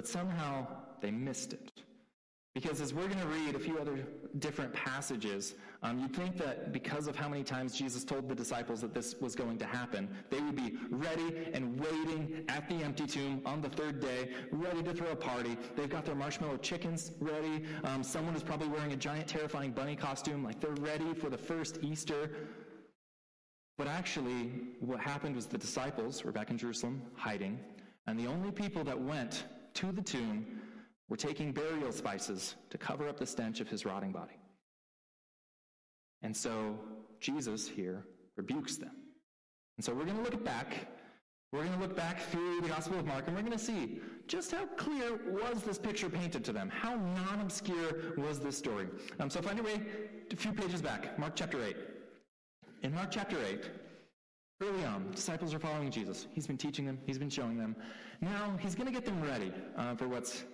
But somehow they missed it. Because as we're going to read a few other different passages, um, you'd think that because of how many times Jesus told the disciples that this was going to happen, they would be ready and waiting at the empty tomb on the third day, ready to throw a party. They've got their marshmallow chickens ready. Um, someone is probably wearing a giant, terrifying bunny costume, like they're ready for the first Easter. But actually, what happened was the disciples were back in Jerusalem, hiding, and the only people that went to the tomb were taking burial spices to cover up the stench of his rotting body. And so Jesus here rebukes them. And so we're going to look back. We're going to look back through the Gospel of Mark and we're going to see just how clear was this picture painted to them? How non obscure was this story? Um, so find your way a few pages back, Mark chapter 8. In Mark chapter 8, early on, disciples are following Jesus. He's been teaching them, he's been showing them. Now he's going to get them ready uh, for what's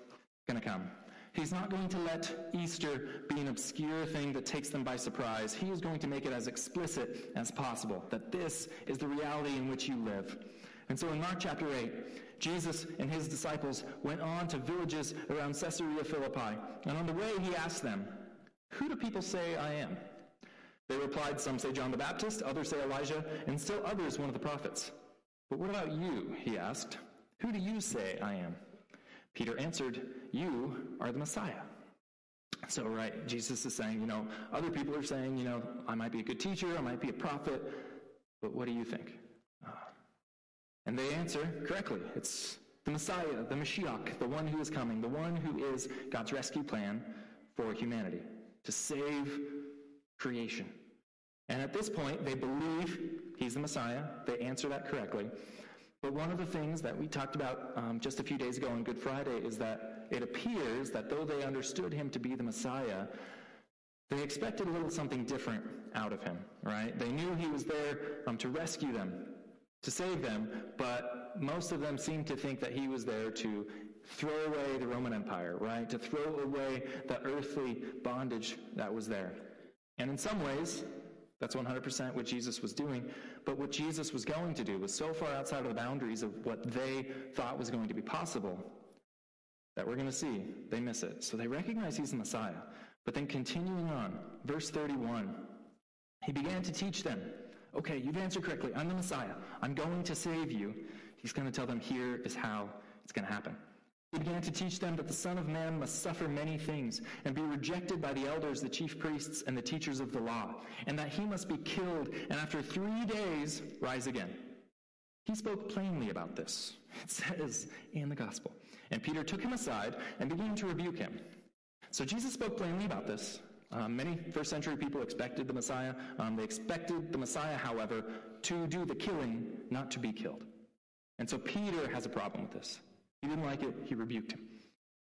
going to come. He's not going to let Easter be an obscure thing that takes them by surprise. He is going to make it as explicit as possible that this is the reality in which you live. And so in Mark chapter 8, Jesus and his disciples went on to villages around Caesarea Philippi. And on the way, he asked them, Who do people say I am? They replied, Some say John the Baptist, others say Elijah, and still others one of the prophets. But what about you? He asked. Who do you say I am? Peter answered, You are the Messiah. So, right, Jesus is saying, you know, other people are saying, you know, I might be a good teacher, I might be a prophet, but what do you think? Uh, and they answer correctly. It's the Messiah, the Mashiach, the one who is coming, the one who is God's rescue plan for humanity to save creation. And at this point, they believe he's the Messiah. They answer that correctly. But one of the things that we talked about um, just a few days ago on Good Friday is that it appears that though they understood him to be the Messiah, they expected a little something different out of him, right? They knew he was there um, to rescue them, to save them, but most of them seemed to think that he was there to throw away the Roman Empire, right? To throw away the earthly bondage that was there. And in some ways, that's 100% what Jesus was doing. But what Jesus was going to do was so far outside of the boundaries of what they thought was going to be possible that we're going to see they miss it. So they recognize he's the Messiah. But then continuing on, verse 31, he began to teach them okay, you've answered correctly. I'm the Messiah. I'm going to save you. He's going to tell them here is how it's going to happen. Began to teach them that the Son of Man must suffer many things and be rejected by the elders, the chief priests, and the teachers of the law, and that he must be killed and after three days rise again. He spoke plainly about this, it says in the gospel. And Peter took him aside and began to rebuke him. So Jesus spoke plainly about this. Um, many first century people expected the Messiah. Um, they expected the Messiah, however, to do the killing, not to be killed. And so Peter has a problem with this. He didn't like it, he rebuked him.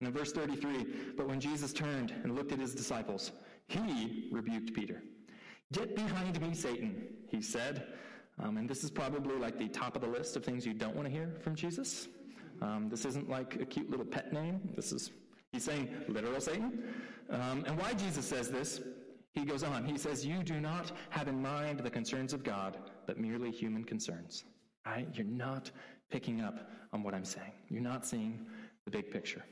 And in verse 33, but when Jesus turned and looked at his disciples, he rebuked Peter. Get behind me, Satan, he said. Um, and this is probably like the top of the list of things you don't want to hear from Jesus. Um, this isn't like a cute little pet name. This is, he's saying literal Satan. Um, and why Jesus says this, he goes on. He says, You do not have in mind the concerns of God, but merely human concerns. Right? You're not picking up on what I'm saying. You're not seeing the big picture.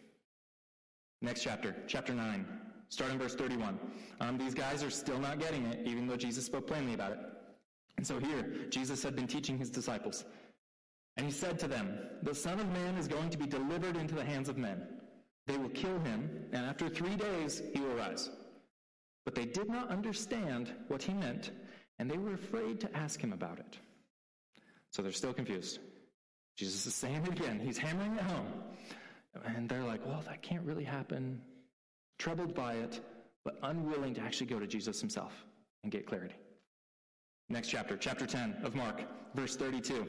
Next chapter, chapter 9, starting verse 31. Um, these guys are still not getting it, even though Jesus spoke plainly about it. And so here, Jesus had been teaching his disciples. And he said to them, The Son of Man is going to be delivered into the hands of men. They will kill him, and after three days he will rise. But they did not understand what he meant, and they were afraid to ask him about it. So they're still confused. Jesus is saying it again. He's hammering it home. And they're like, well, that can't really happen. Troubled by it, but unwilling to actually go to Jesus himself and get clarity. Next chapter, chapter 10 of Mark, verse 32.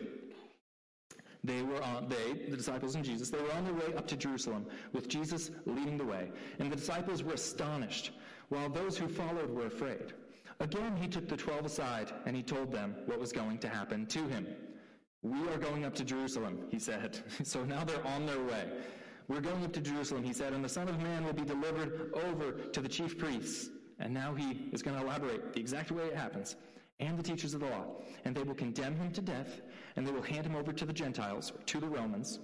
They were on, they, the disciples and Jesus, they were on their way up to Jerusalem with Jesus leading the way. And the disciples were astonished, while those who followed were afraid. Again, he took the twelve aside and he told them what was going to happen to him. We are going up to Jerusalem, he said. So now they're on their way. We're going up to Jerusalem, he said, and the Son of Man will be delivered over to the chief priests. And now he is going to elaborate the exact way it happens. And the teachers of the law. And they will condemn him to death, and they will hand him over to the Gentiles, or to the Romans.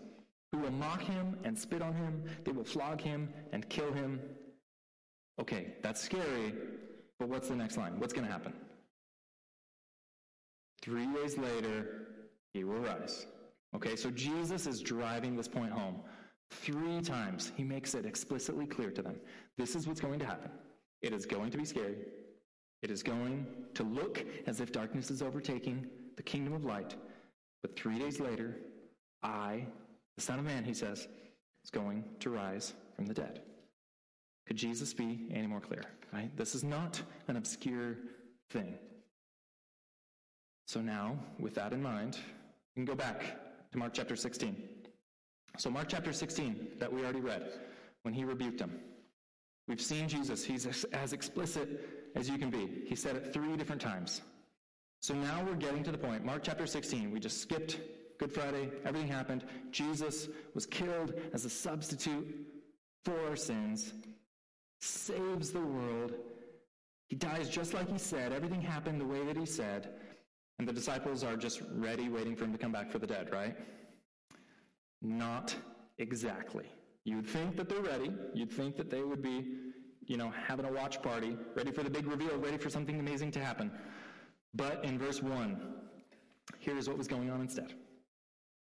who will mock him and spit on him. They will flog him and kill him. Okay, that's scary, but what's the next line? What's going to happen? Three days later, he will rise. Okay, so Jesus is driving this point home. Three times, he makes it explicitly clear to them this is what's going to happen. It is going to be scary. It is going to look as if darkness is overtaking the kingdom of light. But three days later, I, the Son of Man, he says, is going to rise from the dead. Could Jesus be any more clear? Right? This is not an obscure thing. So now, with that in mind, can go back to Mark chapter 16. So, Mark chapter 16, that we already read, when he rebuked him. We've seen Jesus. He's as explicit as you can be. He said it three different times. So now we're getting to the point. Mark chapter 16, we just skipped Good Friday. Everything happened. Jesus was killed as a substitute for our sins, saves the world. He dies just like he said. Everything happened the way that he said. And the disciples are just ready, waiting for him to come back for the dead, right? Not exactly. You'd think that they're ready. You'd think that they would be, you know, having a watch party, ready for the big reveal, ready for something amazing to happen. But in verse 1, here's what was going on instead.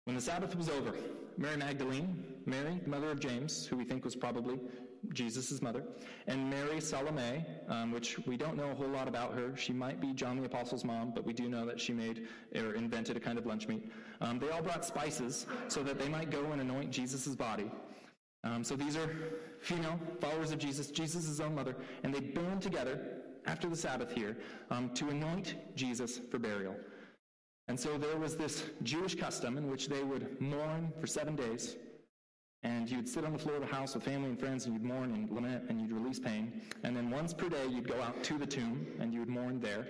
When the Sabbath was over, Mary Magdalene, Mary, the mother of James, who we think was probably Jesus' mother, and Mary Salome, um, which we don't know a whole lot about her. She might be John the Apostle's mom, but we do know that she made or invented a kind of lunch meat. Um, they all brought spices so that they might go and anoint Jesus' body. Um, so these are female followers of Jesus, Jesus' own mother, and they burned together after the Sabbath here um, to anoint Jesus for burial. And so there was this Jewish custom in which they would mourn for seven days and you'd sit on the floor of the house with family and friends and you'd mourn and lament and you'd release pain. And then once per day, you'd go out to the tomb and you would mourn there.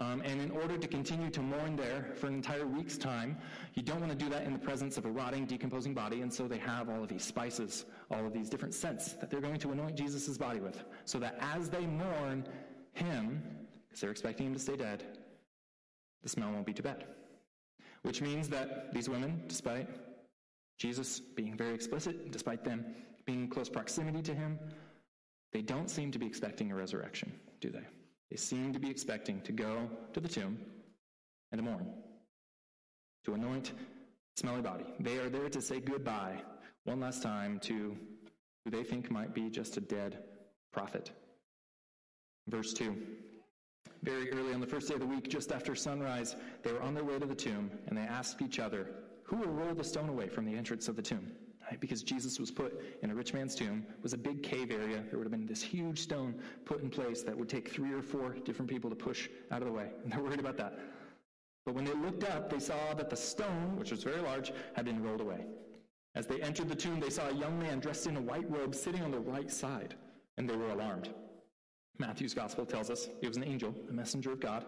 Um, and in order to continue to mourn there for an entire week's time, you don't want to do that in the presence of a rotting, decomposing body. And so they have all of these spices, all of these different scents that they're going to anoint Jesus' body with. So that as they mourn him, because they're expecting him to stay dead, the smell won't be too bad. Which means that these women, despite Jesus being very explicit, despite them being in close proximity to him, they don't seem to be expecting a resurrection, do they? They seem to be expecting to go to the tomb and to mourn, to anoint smelly body. They are there to say goodbye one last time to who they think might be just a dead prophet. Verse 2. Very early on the first day of the week, just after sunrise, they were on their way to the tomb and they asked each other, who will roll the stone away from the entrance of the tomb? Right? Because Jesus was put in a rich man's tomb, it was a big cave area. There would have been this huge stone put in place that would take three or four different people to push out of the way. And they're worried about that. But when they looked up, they saw that the stone, which was very large, had been rolled away. As they entered the tomb, they saw a young man dressed in a white robe sitting on the right side, and they were alarmed. Matthew's gospel tells us it was an angel, a messenger of God.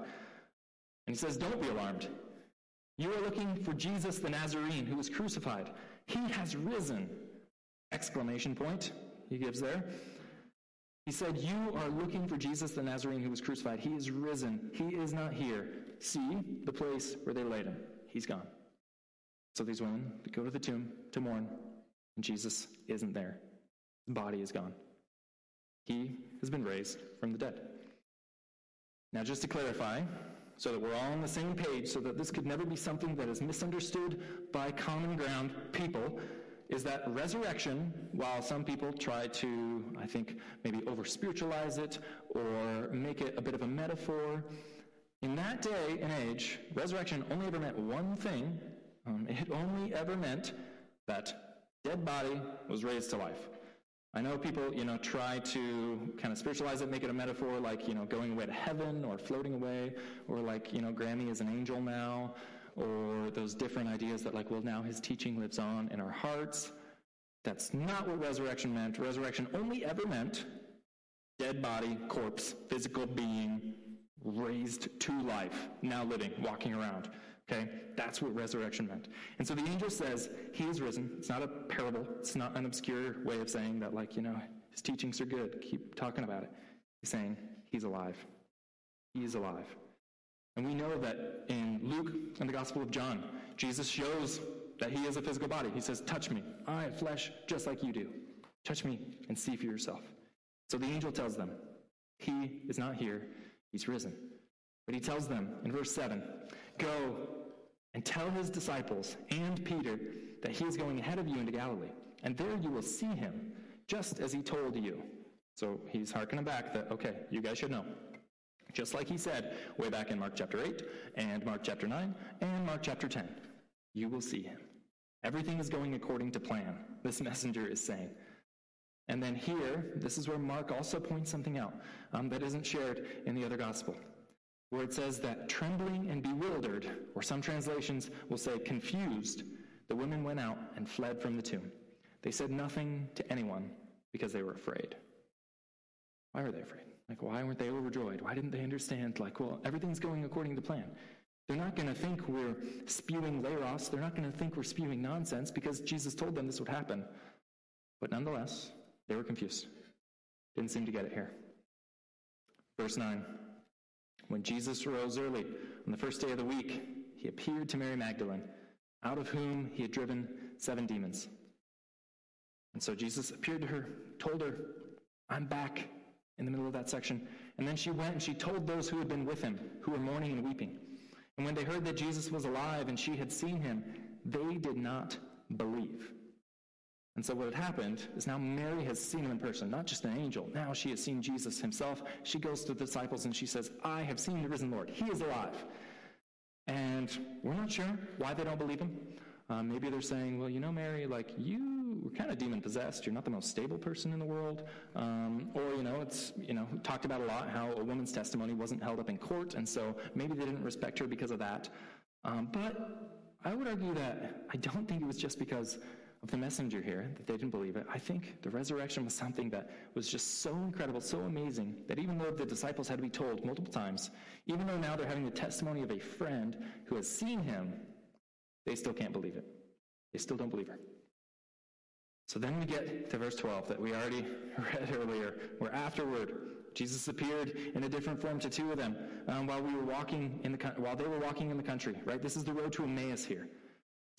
And he says, Don't be alarmed. You are looking for Jesus the Nazarene who was crucified. He has risen! Exclamation point, he gives there. He said, You are looking for Jesus the Nazarene who was crucified. He is risen. He is not here. See the place where they laid him. He's gone. So these women go to the tomb to mourn, and Jesus isn't there. His body is gone. He has been raised from the dead. Now, just to clarify, so that we're all on the same page, so that this could never be something that is misunderstood by common ground people, is that resurrection, while some people try to, I think, maybe over spiritualize it or make it a bit of a metaphor, in that day and age, resurrection only ever meant one thing. Um, it only ever meant that dead body was raised to life. I know people, you know, try to kind of spiritualize it, make it a metaphor like, you know, going away to heaven or floating away, or like, you know, Grammy is an angel now, or those different ideas that like, well, now his teaching lives on in our hearts. That's not what resurrection meant. Resurrection only ever meant dead body, corpse, physical being, raised to life, now living, walking around. Okay? That's what resurrection meant. And so the angel says, He is risen. It's not a parable. It's not an obscure way of saying that, like, you know, his teachings are good. Keep talking about it. He's saying, He's alive. He is alive. And we know that in Luke and the Gospel of John, Jesus shows that he is a physical body. He says, Touch me. I have flesh just like you do. Touch me and see for yourself. So the angel tells them, He is not here, he's risen. But he tells them in verse 7 Go and tell his disciples and Peter that he is going ahead of you into Galilee, and there you will see him, just as he told you. So he's harkening back that, okay, you guys should know. Just like he said way back in Mark chapter 8 and Mark chapter 9 and Mark chapter 10. You will see him. Everything is going according to plan, this messenger is saying. And then here, this is where Mark also points something out um, that isn't shared in the other gospel, where it says that trembling and bewildered, or some translations will say confused, the women went out and fled from the tomb. They said nothing to anyone because they were afraid. Why were they afraid? Like, why weren't they overjoyed? Why didn't they understand? Like, well, everything's going according to plan. They're not going to think we're spewing leros. They're not going to think we're spewing nonsense because Jesus told them this would happen. But nonetheless, they were confused. Didn't seem to get it here. Verse 9 When Jesus rose early on the first day of the week, he appeared to Mary Magdalene, out of whom he had driven seven demons. And so Jesus appeared to her, told her, I'm back in the middle of that section. And then she went and she told those who had been with him, who were mourning and weeping. And when they heard that Jesus was alive and she had seen him, they did not believe. And so what had happened is now Mary has seen him in person, not just an angel. Now she has seen Jesus himself. She goes to the disciples and she says, I have seen the risen Lord. He is alive. And we're not sure why they don't believe him. Um, maybe they're saying, well, you know, Mary, like, you were kind of demon possessed. You're not the most stable person in the world. Um, or, you know, it's, you know, talked about a lot how a woman's testimony wasn't held up in court, and so maybe they didn't respect her because of that. Um, but I would argue that I don't think it was just because of the messenger here that they didn't believe it. I think the resurrection was something that was just so incredible, so amazing, that even though the disciples had to be told multiple times, even though now they're having the testimony of a friend who has seen him, they still can't believe it. They still don't believe her. So then we get to verse 12 that we already read earlier, where afterward Jesus appeared in a different form to two of them um, while we were walking in the while they were walking in the country. Right, this is the road to Emmaus here.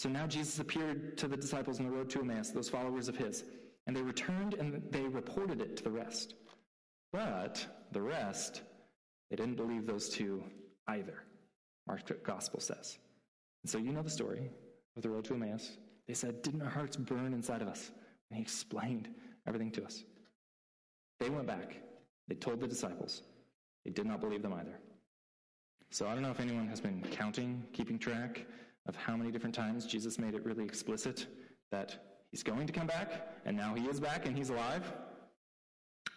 So now Jesus appeared to the disciples on the road to Emmaus, those followers of his, and they returned and they reported it to the rest. But the rest, they didn't believe those two either. Mark's gospel says. And so you know the story of the road to Emmaus. They said, Didn't our hearts burn inside of us? And he explained everything to us. They went back. They told the disciples. They did not believe them either. So I don't know if anyone has been counting, keeping track of how many different times Jesus made it really explicit that he's going to come back, and now he is back and he's alive.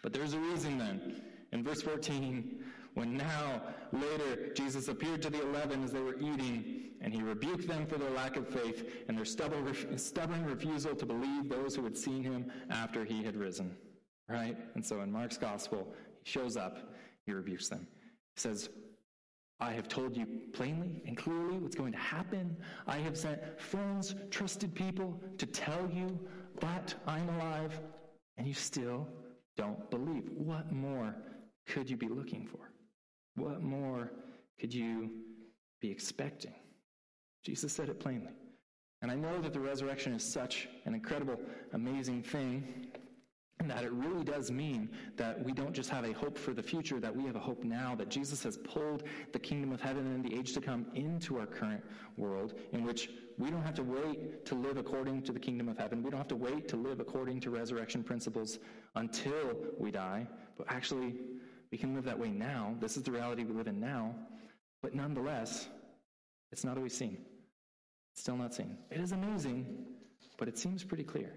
But there's a reason then. In verse 14, when now, later, Jesus appeared to the eleven as they were eating, and he rebuked them for their lack of faith and their stubborn, refusal to believe those who had seen him after he had risen. Right? And so in Mark's gospel, he shows up, he rebukes them. He says, I have told you plainly and clearly what's going to happen. I have sent friends, trusted people to tell you, but I'm alive, and you still don't believe. What more could you be looking for? What more could you be expecting? Jesus said it plainly. And I know that the resurrection is such an incredible, amazing thing, and that it really does mean that we don't just have a hope for the future, that we have a hope now, that Jesus has pulled the kingdom of heaven and the age to come into our current world, in which we don't have to wait to live according to the kingdom of heaven. We don't have to wait to live according to resurrection principles until we die, but actually we can live that way now. This is the reality we live in now. But nonetheless, it's not always seen. It's still not seen. It is amazing, but it seems pretty clear.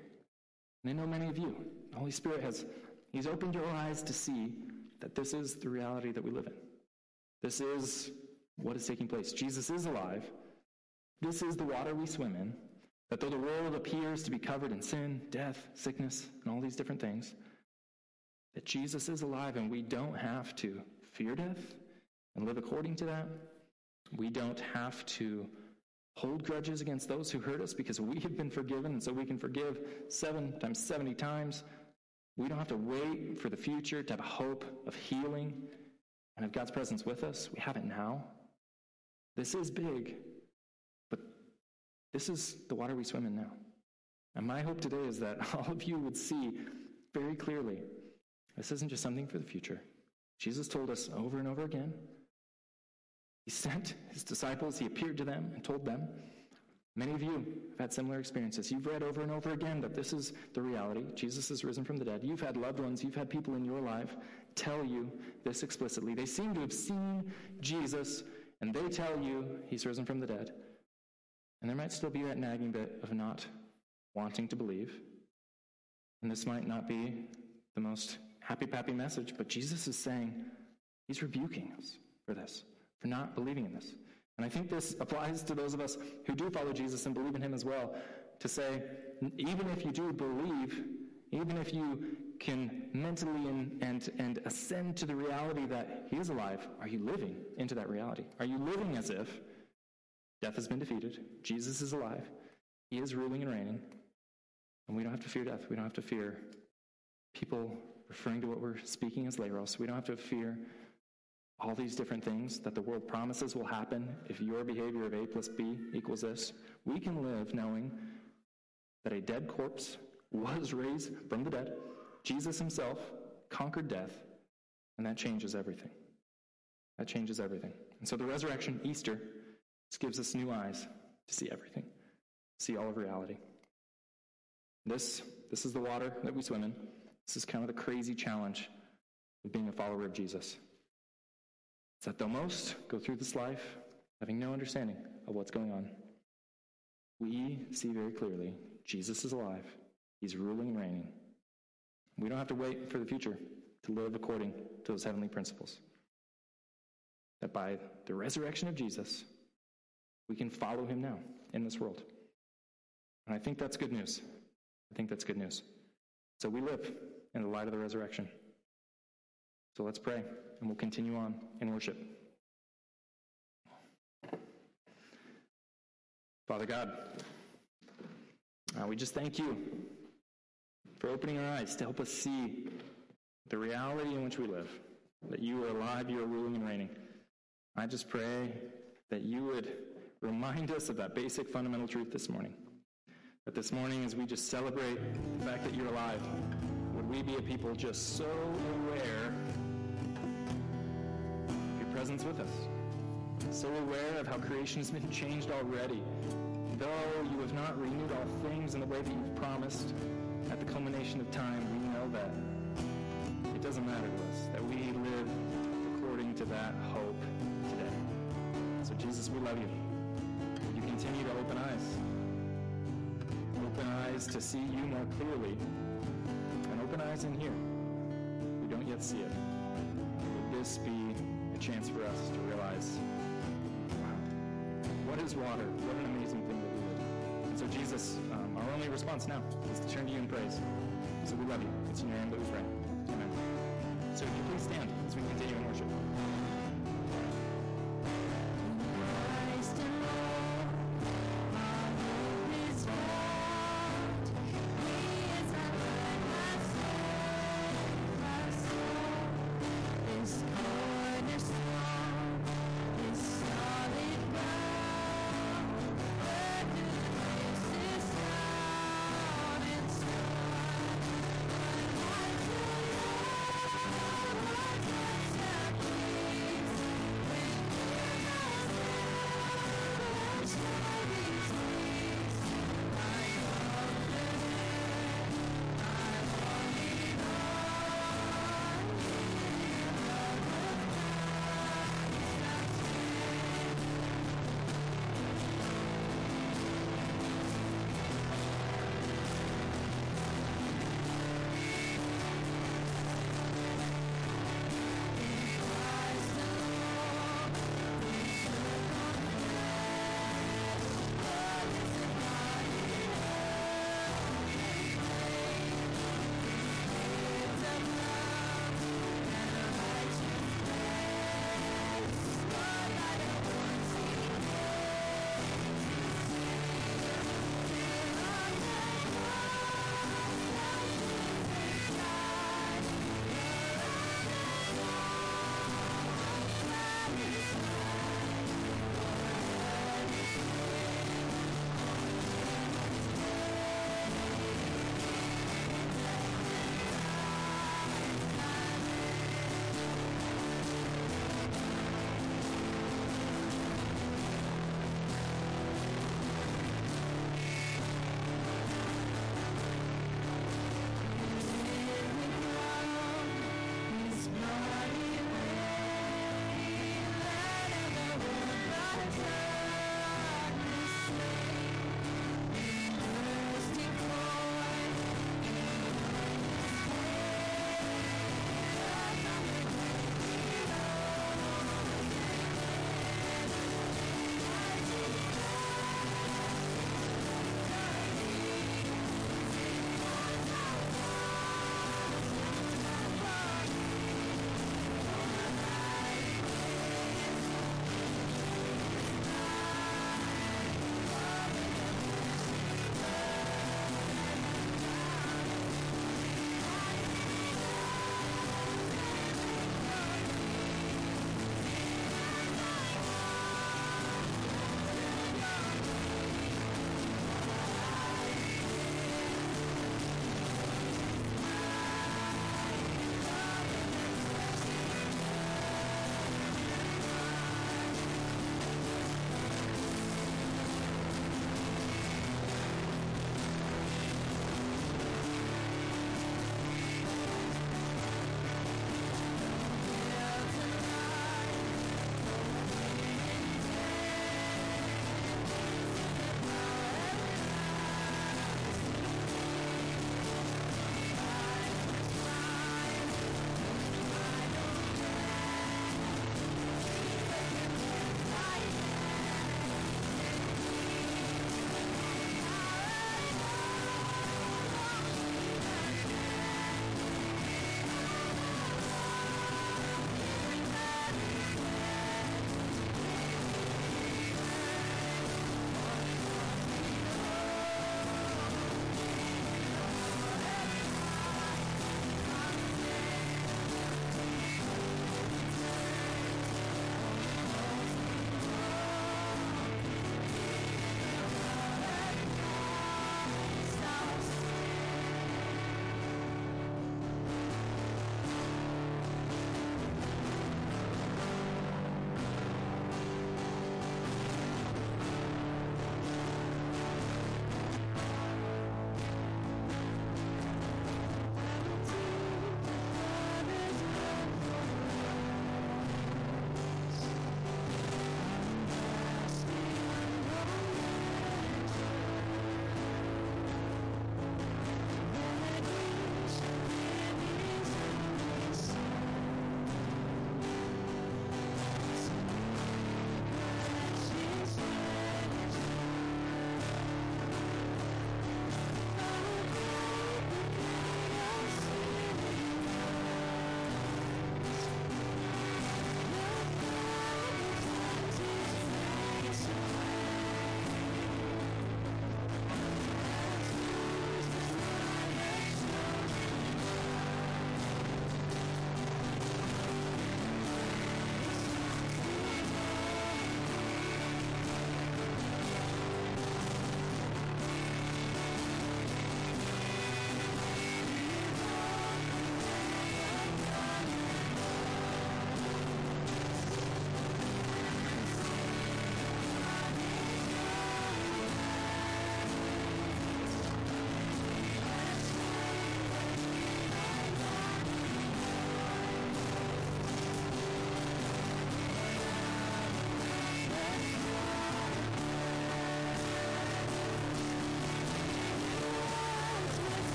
And I know many of you, the Holy Spirit has, He's opened your eyes to see that this is the reality that we live in. This is what is taking place. Jesus is alive. This is the water we swim in. That though the world appears to be covered in sin, death, sickness, and all these different things, that Jesus is alive and we don't have to fear death and live according to that. We don't have to hold grudges against those who hurt us because we have been forgiven and so we can forgive seven times 70 times. We don't have to wait for the future to have hope of healing and of God's presence with us. We have it now. This is big, but This is the water we swim in now. And my hope today is that all of you would see very clearly this isn't just something for the future. Jesus told us over and over again. He sent his disciples, he appeared to them and told them. Many of you have had similar experiences. You've read over and over again that this is the reality. Jesus is risen from the dead. You've had loved ones, you've had people in your life tell you this explicitly. They seem to have seen Jesus, and they tell you he's risen from the dead. And there might still be that nagging bit of not wanting to believe. And this might not be the most happy pappy message, but Jesus is saying he's rebuking us for this, for not believing in this. And I think this applies to those of us who do follow Jesus and believe in him as well, to say, even if you do believe, even if you can mentally and, and, and ascend to the reality that he is alive, are you living into that reality? Are you living as if death has been defeated, Jesus is alive, he is ruling and reigning, and we don't have to fear death. We don't have to fear people referring to what we're speaking as Leros. We don't have to fear all these different things that the world promises will happen if your behavior of A plus B equals this. We can live knowing that a dead corpse was raised from the dead. Jesus himself conquered death, and that changes everything. That changes everything. And so the resurrection, Easter, just gives us new eyes to see everything, see all of reality. This, this is the water that we swim in. This is kind of the crazy challenge of being a follower of Jesus. It's that they'll most go through this life having no understanding of what's going on. We see very clearly Jesus is alive, He's ruling and reigning. We don't have to wait for the future to live according to those heavenly principles. That by the resurrection of Jesus, we can follow Him now in this world. And I think that's good news. I think that's good news. So we live in the light of the resurrection. So let's pray, and we'll continue on in worship. Father God, uh, we just thank you for opening our eyes to help us see the reality in which we live, that you are alive, you are ruling and reigning. I just pray that you would remind us of that basic fundamental truth this morning. That this morning, as we just celebrate the fact that you're alive, would we be a people just so aware presence with us? So aware of how creation has been changed already. Though you have not renewed all things in the way that you've promised, at the culmination of time, we know that it doesn't matter to us, that we live according to that hope today. So, Jesus, we love you. You continue to open eyes open eyes to see you more clearly, and open eyes in here. We don't yet see it. Would this be a chance for us to realize, wow, what is water? What an amazing thing that we live. And so, Jesus, um, our only response now is to turn to you in praise. So we love you. It's in your name that we pray. Amen. So, if you please stand as we continue in worship.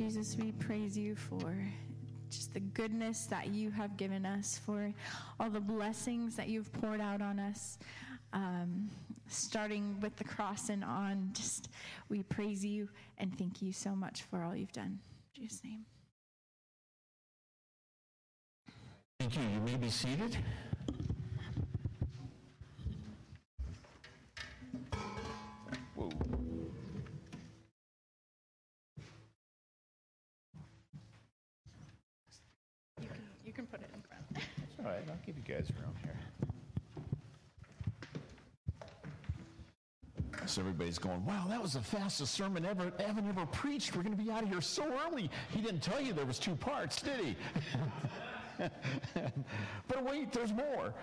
Jesus, we praise you for just the goodness that you have given us, for all the blessings that you've poured out on us. Um, starting with the cross and on, just we praise you and thank you so much for all you've done. In Jesus' name. Thank you. You may be seated. All right, I'll give you guys room here. So everybody's going, wow, that was the fastest sermon ever Evan ever preached. We're going to be out of here so early. He didn't tell you there was two parts, did he? but wait, there's more.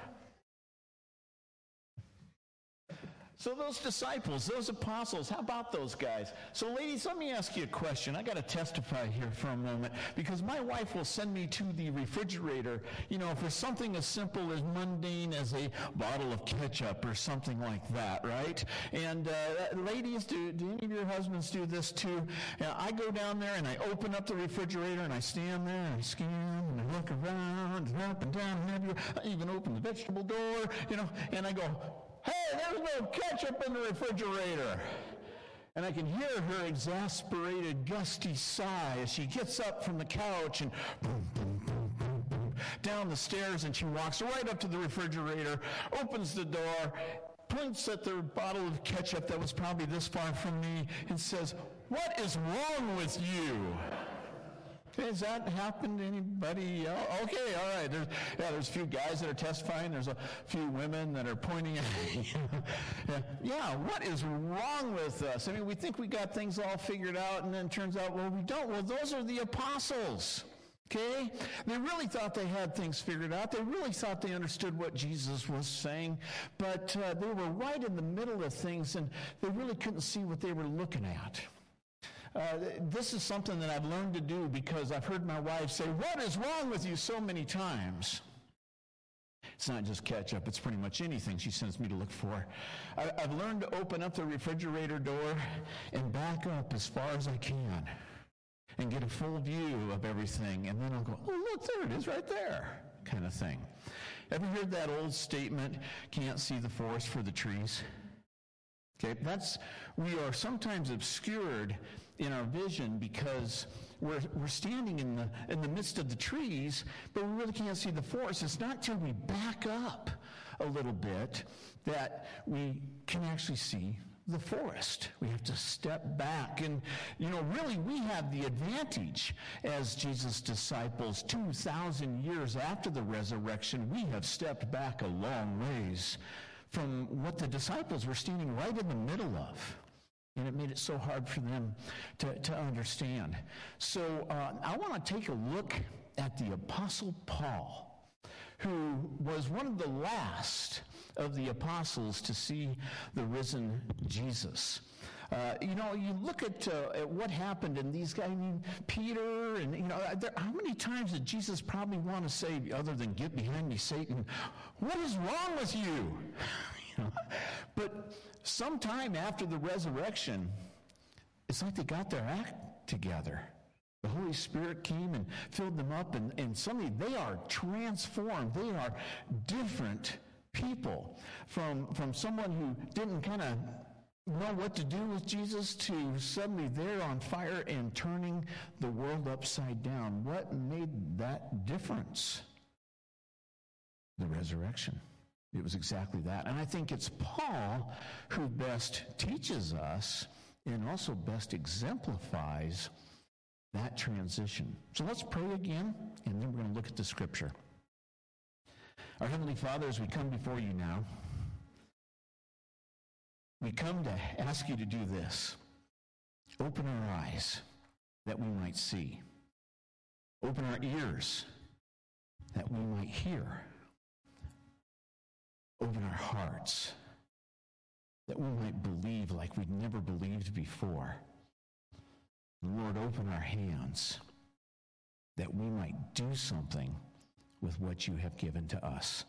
So those disciples, those apostles, how about those guys? So ladies, let me ask you a question. I got to testify here for a moment because my wife will send me to the refrigerator, you know, for something as simple as mundane as a bottle of ketchup or something like that, right? And uh, ladies, do, do any of your husbands do this too? I go down there and I open up the refrigerator and I stand there and I scan and I look around and up and down and. I even open the vegetable door, you know, and I go, Hey, there's no ketchup in the refrigerator. And I can hear her exasperated, gusty sigh as she gets up from the couch and boom, boom, boom, boom, boom, down the stairs and she walks right up to the refrigerator, opens the door, points at the bottle of ketchup that was probably this far from me and says, What is wrong with you? Has that happened to anybody else? Okay, all right. There's, yeah, there's a few guys that are testifying. There's a few women that are pointing at yeah, yeah, what is wrong with us? I mean, we think we got things all figured out, and then turns out, well, we don't. Well, those are the apostles. Okay? They really thought they had things figured out. They really thought they understood what Jesus was saying, but uh, they were right in the middle of things, and they really couldn't see what they were looking at. Uh, this is something that I've learned to do because I've heard my wife say, What is wrong with you so many times? It's not just ketchup, it's pretty much anything she sends me to look for. I, I've learned to open up the refrigerator door and back up as far as I can and get a full view of everything. And then I'll go, Oh, look, there it is right there, kind of thing. Ever heard that old statement, can't see the forest for the trees? Okay, that's, we are sometimes obscured in our vision because we're, we're standing in the, in the midst of the trees, but we really can't see the forest. It's not till we back up a little bit that we can actually see the forest. We have to step back. And, you know, really, we have the advantage as Jesus' disciples 2,000 years after the resurrection. We have stepped back a long ways from what the disciples were standing right in the middle of. And it made it so hard for them to, to understand. So uh, I want to take a look at the Apostle Paul, who was one of the last of the apostles to see the risen Jesus. Uh, you know, you look at, uh, at, what happened in these guys. I mean, Peter, and you know, there, how many times did Jesus probably want to say, other than "Get behind me, Satan"? What is wrong with you? you know? But sometime after the resurrection, it's like they got their act together. The Holy Spirit came and filled them up, and, and suddenly they are transformed. They are different people from, from someone who didn't kind of know what to do with Jesus to suddenly they're on fire and turning the world upside down. What made that difference? The resurrection. It was exactly that. And I think it's Paul who best teaches us and also best exemplifies that transition. So let's pray again, and then we're going to look at the scripture. Our Heavenly Father, as we come before you now, we come to ask you to do this. Open our eyes that we might see. Open our ears that we might hear. Open our hearts that we might believe like we'd never believed before. Lord, open our hands that we might do something with what you have given to us.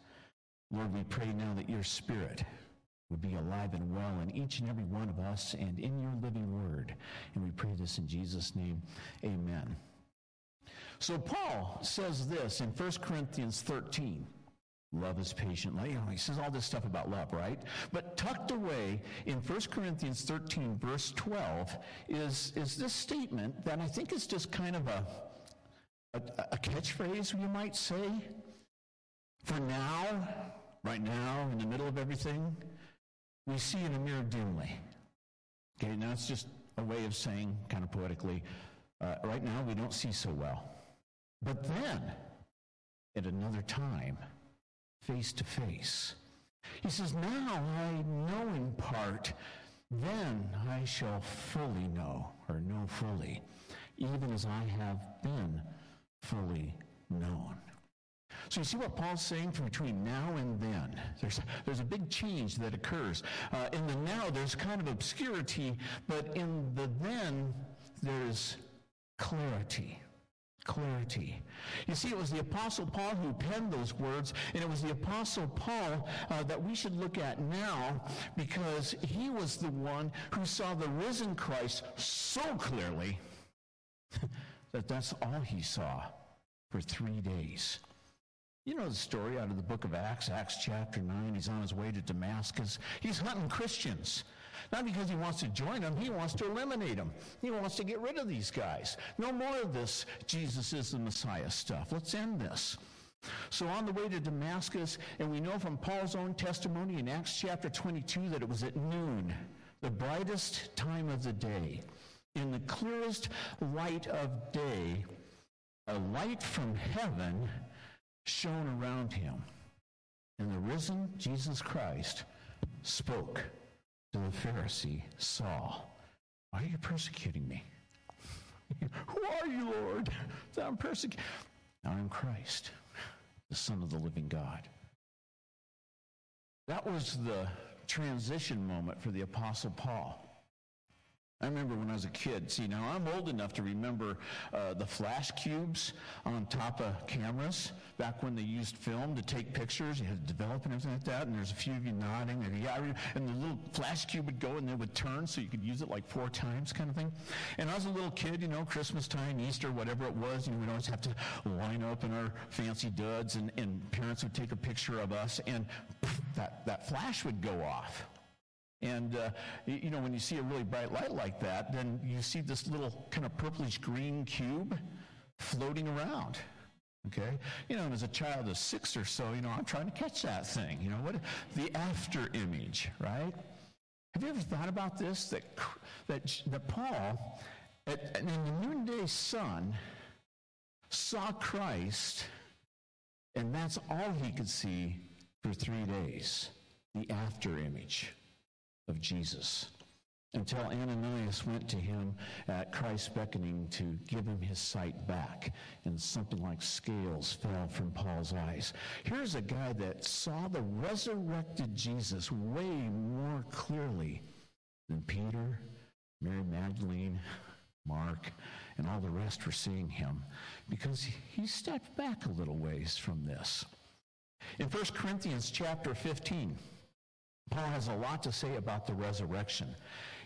Lord, we pray now that your Spirit would be alive and well in each and every one of us and in your living word. And we pray this in Jesus' name. Amen. So Paul says this in 1 Corinthians 13. Love is patient. You know, he says all this stuff about love, right? But tucked away in 1 Corinthians 13, verse 12, is, is this statement that I think is just kind of a, a, a catchphrase, you might say. For now, right now, in the middle of everything, we see in a mirror dimly. Okay, now it's just a way of saying, kind of poetically, uh, right now we don't see so well. But then, at another time, face to face. He says, Now I know in part, then I shall fully know, or know fully, even as I have been fully known. So you see what Paul's saying from between now and then. There's, there's a big change that occurs. Uh, in the now, there's kind of obscurity, but in the then, there's clarity clarity. You see, it was the Apostle Paul who penned those words, and it was the Apostle Paul uh, that we should look at now because he was the one who saw the risen Christ so clearly that that's all he saw for three days. You know the story out of the book of Acts, Acts chapter 9. He's on his way to Damascus. He's hunting Christians. Not because he wants to join them, he wants to eliminate them. He wants to get rid of these guys. No more of this Jesus is the Messiah stuff. Let's end this. So on the way to Damascus, and we know from Paul's own testimony in Acts chapter 22 that it was at noon, the brightest time of the day, in the clearest light of day, a light from heaven shone around him. And the risen Jesus Christ spoke to the Pharisee Saul, Why are you persecuting me? Who are you, Lord? That I'm persecuting. I'm Christ, the Son of the living God. That was the transition moment for the Apostle Paul. I remember when I was a kid. See, now I'm old enough to remember uh, the flash cubes on top of cameras back when they used film to take pictures. You had to develop and everything like that. And there's a few of you nodding. And, yeah, and the little flash cube would go and it would turn so you could use it like four times, kind of thing. And I was a little kid, you know, Christmas time, Easter, whatever it was. You know, we'd always have to line up in our fancy duds, and, and parents would take a picture of us, and poof, that, that flash would go off. And, uh, you know, when you see a really bright light like that, then you see this little kind of purplish green cube floating around. Okay? You know, as a child of six or so, you know, I'm trying to catch that thing. You know, what the after image, right? Have you ever thought about this? That, that, that Paul, at, in the noonday sun, saw Christ, and that's all he could see for three days the after image of Jesus until Ananias went to him uh, at Christ's beckoning to give him his sight back, and something like scales fell from Paul's eyes. Here's a guy that saw the resurrected Jesus way more clearly than Peter, Mary Magdalene, Mark, and all the rest were seeing him because he stepped back a little ways from this. In 1 Corinthians chapter 15, Paul has a lot to say about the resurrection.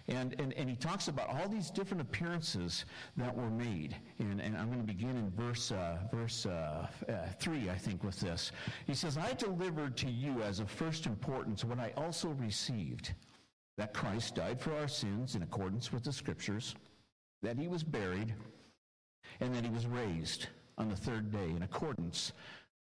And, and, and he talks about all these different appearances that were made. And, and I'm going to begin in verse, uh, verse uh, uh, 3, I think, with this. He says, I delivered to you as of first importance what I also received that Christ died for our sins in accordance with the Scriptures, that he was buried, and that he was raised on the third day in accordance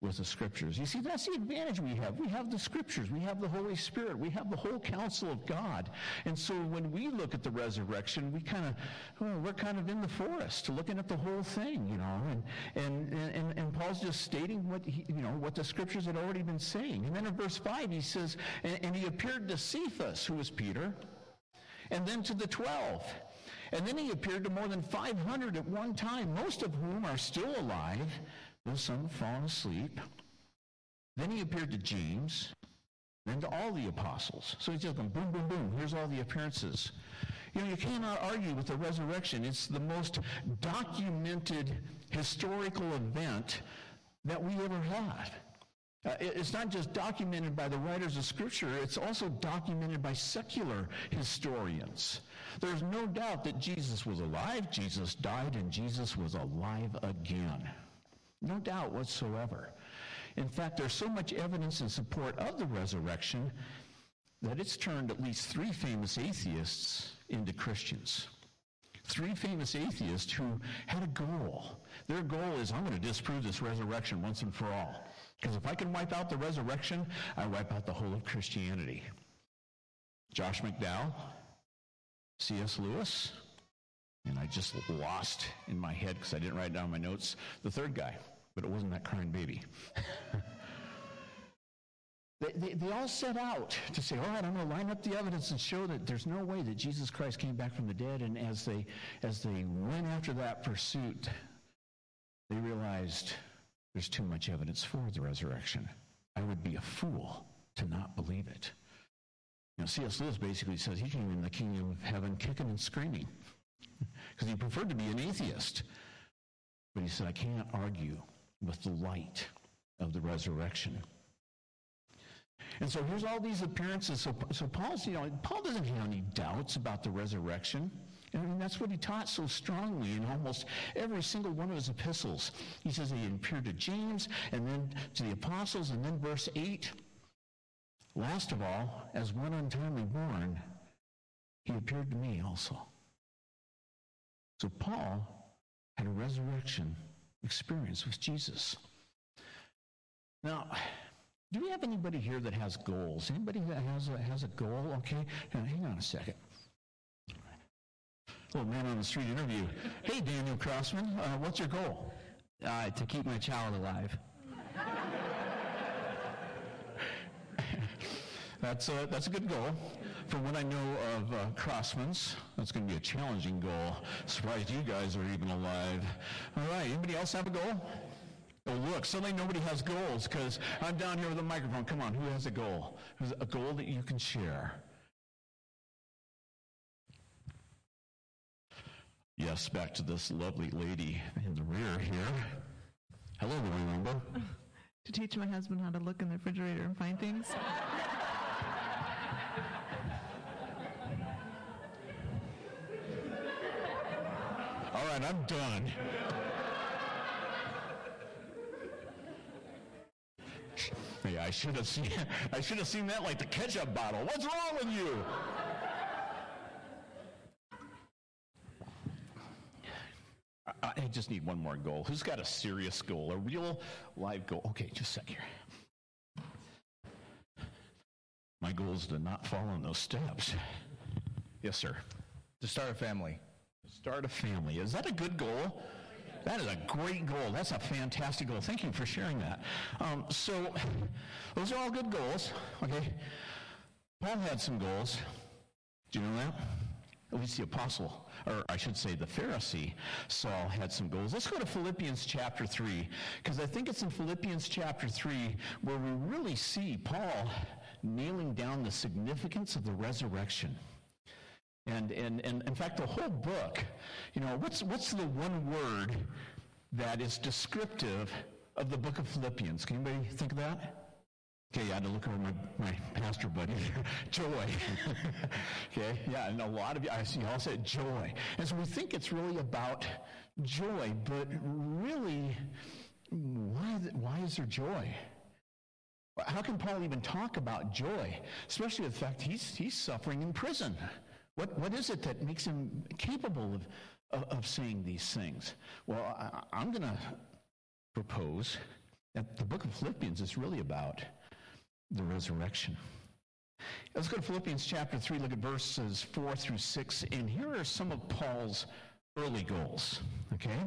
with the scriptures. You see, that's the advantage we have. We have the scriptures. We have the Holy Spirit. We have the whole counsel of God. And so when we look at the resurrection, we kind of, well, we're kind of in the forest looking at the whole thing, you know, and, and, and, and Paul's just stating what, he, you know, what the scriptures had already been saying. And then in verse 5, he says, and, and he appeared to Cephas, who was Peter, and then to the 12. And then he appeared to more than 500 at one time, most of whom are still alive though some fallen asleep. Then he appeared to James, then to all the apostles. So he's just going boom, boom, boom. Here's all the appearances. You know, you cannot argue with the resurrection. It's the most documented historical event that we ever had. Uh, it's not just documented by the writers of Scripture, it's also documented by secular historians. There's no doubt that Jesus was alive, Jesus died, and Jesus was alive again. No doubt whatsoever. In fact, there's so much evidence in support of the resurrection that it's turned at least three famous atheists into Christians. Three famous atheists who had a goal. Their goal is I'm going to disprove this resurrection once and for all. Because if I can wipe out the resurrection, I wipe out the whole of Christianity. Josh McDowell, C.S. Lewis, and I just lost in my head because I didn't write down my notes the third guy, but it wasn't that crying baby. They, they, they, all set out to say, all right, I'm going to line up the evidence and show that there's no way that Jesus Christ came back from the dead. And as they, as they went after that pursuit, they realized there's too much evidence for the resurrection. I would be a fool to not believe it. You know, C.S. Lewis basically says he came in the kingdom of heaven kicking and screaming because he preferred to be an atheist. But he said, I can't argue with the light of the resurrection. And so here's all these appearances. So, so Paul's, you know, Paul doesn't have any doubts about the resurrection. And I mean, that's what he taught so strongly in almost every single one of his epistles. He says he appeared to James and then to the apostles, and then verse 8. Last of all, as one untimely born, he appeared to me also. So Paul had a resurrection experience with Jesus. Now, do we have anybody here that has goals? Anybody that has a, has a goal? Okay, now, hang on a second. Little man on the street interview. Hey, Daniel Crossman, uh, what's your goal? Uh, to keep my child alive. that's, a, that's a good goal. From what I know of uh, Crossman's, that's going to be a challenging goal. Surprised you guys are even alive. All right, anybody else have a goal? Oh, look, suddenly nobody has goals because I'm down here with a microphone. Come on, who has a goal? A goal that you can share. Yes, back to this lovely lady in the rear here. Hello, Rainbow. To teach my husband how to look in the refrigerator and find things. I'm done. Hey, I should have seen I should have seen that like the ketchup bottle. What's wrong with you? I, I just need one more goal. Who's got a serious goal, a real live goal? Okay, just a sec here. My goal is to not fall on those steps. Yes, sir. To start a family. Start a family. Is that a good goal? That is a great goal. That's a fantastic goal. Thank you for sharing that. Um, so, those are all good goals. Okay. Paul had some goals. Do you know that? At least the apostle, or I should say the Pharisee, Saul had some goals. Let's go to Philippians chapter 3, because I think it's in Philippians chapter 3 where we really see Paul nailing down the significance of the resurrection. And, and, and in fact, the whole book, you know, what's, what's the one word that is descriptive of the book of Philippians? Can anybody think of that? Okay, I had to look over my, my pastor buddy. joy. okay, yeah, and a lot of you, I see all said joy. And so we think it's really about joy, but really, why, why is there joy? How can Paul even talk about joy, especially the fact he's, he's suffering in prison? What, what is it that makes him capable of, of, of saying these things? Well, I, I'm going to propose that the book of Philippians is really about the resurrection. Let's go to Philippians chapter 3, look at verses 4 through 6, and here are some of Paul's early goals, okay?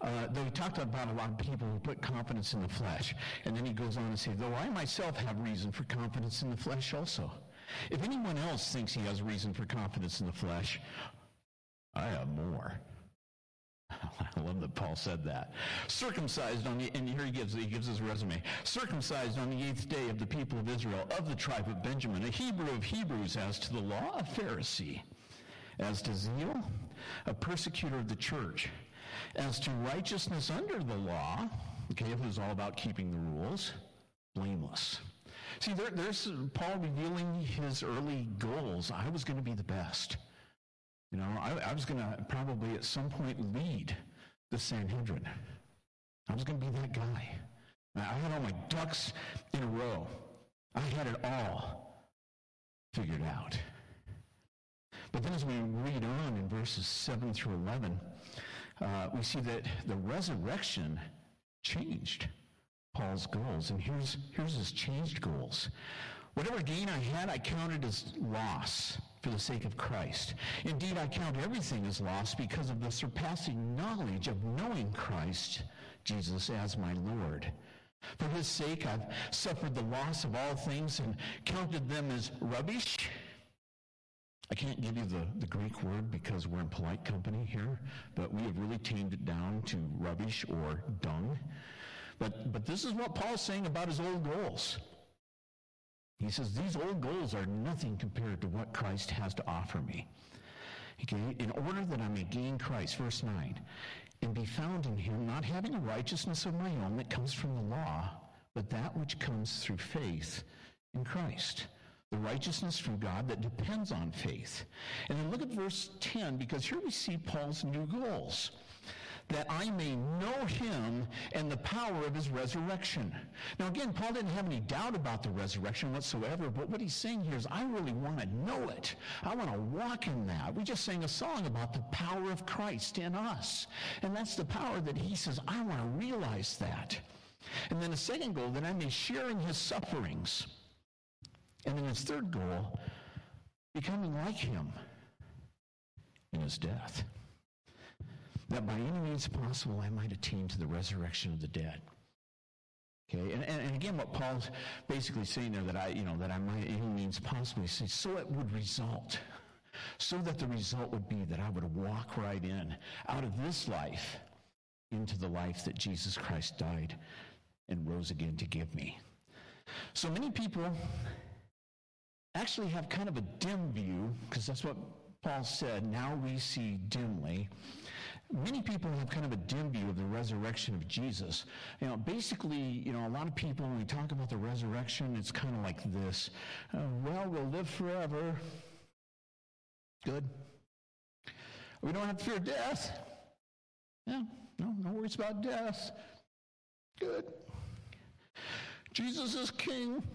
Uh, though he talked about a lot of people who put confidence in the flesh, and then he goes on to say, though I myself have reason for confidence in the flesh also. If anyone else thinks he has reason for confidence in the flesh, I have more. I love that Paul said that. Circumcised on the, and here he gives, he gives his resume. Circumcised on the eighth day of the people of Israel, of the tribe of Benjamin, a Hebrew of Hebrews, as to the law, a Pharisee, as to zeal, a persecutor of the church, as to righteousness under the law, okay, it was all about keeping the rules, blameless. See, there, there's Paul revealing his early goals. I was going to be the best. You know, I, I was going to probably at some point lead the Sanhedrin. I was going to be that guy. I had all my ducks in a row. I had it all figured out. But then as we read on in verses 7 through 11, uh, we see that the resurrection changed Paul's goals. And here's, here's his changed goals. Whatever gain I had, I counted as loss for the sake of Christ. Indeed, I count everything as loss because of the surpassing knowledge of knowing Christ Jesus as my Lord. For his sake, I've suffered the loss of all things and counted them as rubbish. I can't give you the, the Greek word because we're in polite company here, but we have really tamed it down to rubbish or dung. But, but this is what Paul's saying about his old goals. He says, These old goals are nothing compared to what Christ has to offer me. Okay? In order that I may gain Christ, verse 9, and be found in him, not having a righteousness of my own that comes from the law, but that which comes through faith in Christ. The righteousness from God that depends on faith. And then look at verse 10, because here we see Paul's new goals that I may know him and the power of his resurrection. Now, again, Paul didn't have any doubt about the resurrection whatsoever, but what he's saying here is, I really want to know it. I want to walk in that. We just sang a song about the power of Christ in us. And that's the power that he says, I want to realize that. And then a second goal, that I may share in his sufferings. And then his third goal, becoming like him in his death that by any means possible I might attain to the resurrection of the dead. Okay, and, and, again, what Paul's basically saying there that I, you know, that I might any means possibly say, so it would result, so that the result would be that I would walk right in out of this life into the life that Jesus Christ died and rose again to give me. So many people actually have kind of a dim view, because that's what Paul said, now we see dimly many people have kind of a dim view of the resurrection of Jesus. You know, basically, you know, a lot of people, when we talk about the resurrection, it's kind of like this. Uh, well, we'll live forever. Good. We don't have to fear death. Yeah, no, no worries about death. Good. Jesus is king.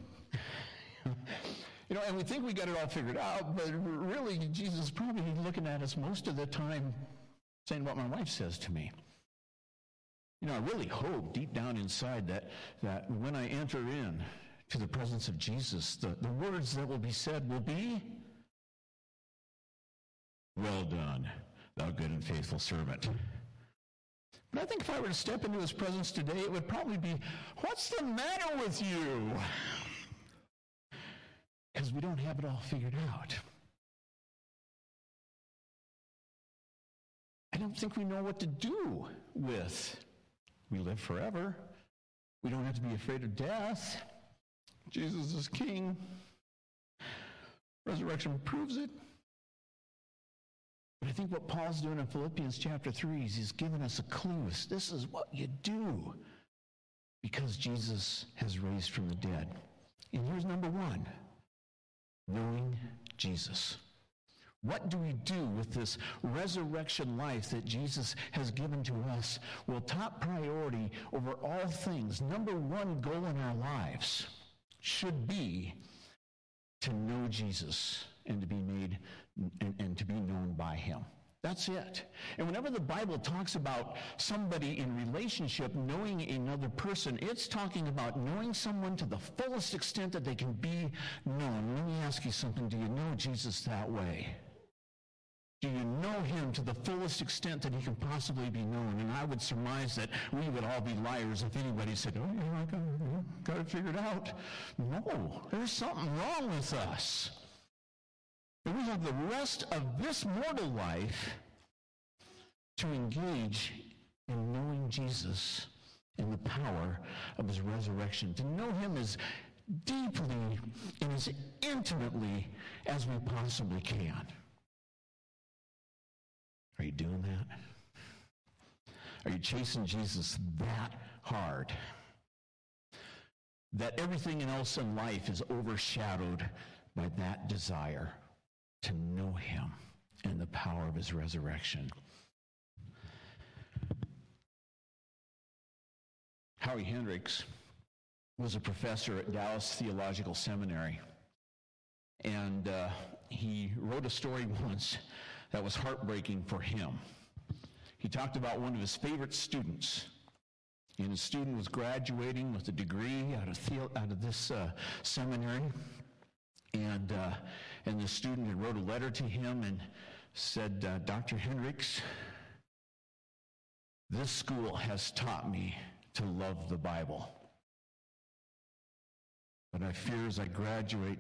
You know, and we think we got it all figured out, but really, Jesus is probably looking at us most of the time saying what my wife says to me. You know, I really hope deep down inside that, that when I enter in to the presence of Jesus, the, the words that will be said will be, Well done, thou good and faithful servant. But I think if I were to step into his presence today, it would probably be, What's the matter with you? Because we don't have it all figured out. I don't think we know what to do with. We live forever. We don't have to be afraid of death. Jesus is king. Resurrection proves it. But I think what Paul's doing in Philippians chapter 3 is he's giving us a clue. This is what you do because Jesus has raised from the dead. And here's number one knowing Jesus. What do we do with this resurrection life that Jesus has given to us? Well, top priority over all things, number one goal in our lives should be to know Jesus and to be made and, and to be known by him. That's it. And whenever the Bible talks about somebody in relationship knowing another person, it's talking about knowing someone to the fullest extent that they can be known. Let me ask you something. Do you know Jesus that way? Do you know him to the fullest extent that he can possibly be known? And I would surmise that we would all be liars if anybody said, oh, yeah, I got, got it figured out. No, there's something wrong with us. And we have the rest of this mortal life to engage in knowing Jesus and the power of his resurrection. To know him as deeply and as intimately as we possibly can. Are you doing that? Are you chasing Jesus that hard? that everything else in life is overshadowed by that desire to know Him and the power of His resurrection. Howie Hendricks was a professor at Dallas Theological Seminary. And uh, he wrote a story once that was heartbreaking for him. He talked about one of his favorite students. And his student was graduating with a degree out of, the, out of this uh, seminary. And, uh, and the student had wrote a letter to him and said, uh, Dr. Hendricks, this school has taught me to love the Bible. But I fear as I graduate,